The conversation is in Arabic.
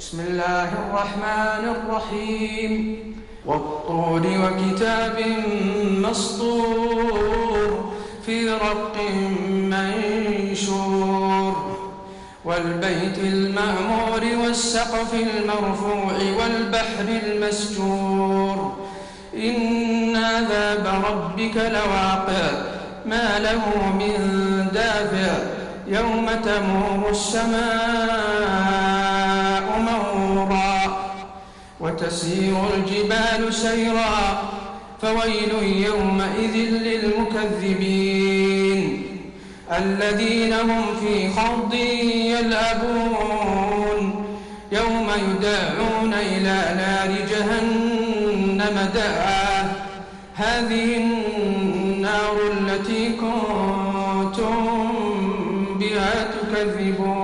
بسم الله الرحمن الرحيم. والطور وكتاب مسطور في رق منشور. والبيت المعمور والسقف المرفوع والبحر المسجور. إن عذاب ربك لواقع. ما له من دافع. يوم تمور السماء. مورا وتسير الجبال سيرا فويل يومئذ للمكذبين الذين هم في خوض يلعبون يوم يدعون إلى نار جهنم دعا. هذه النار التي كنتم بها تكذبون.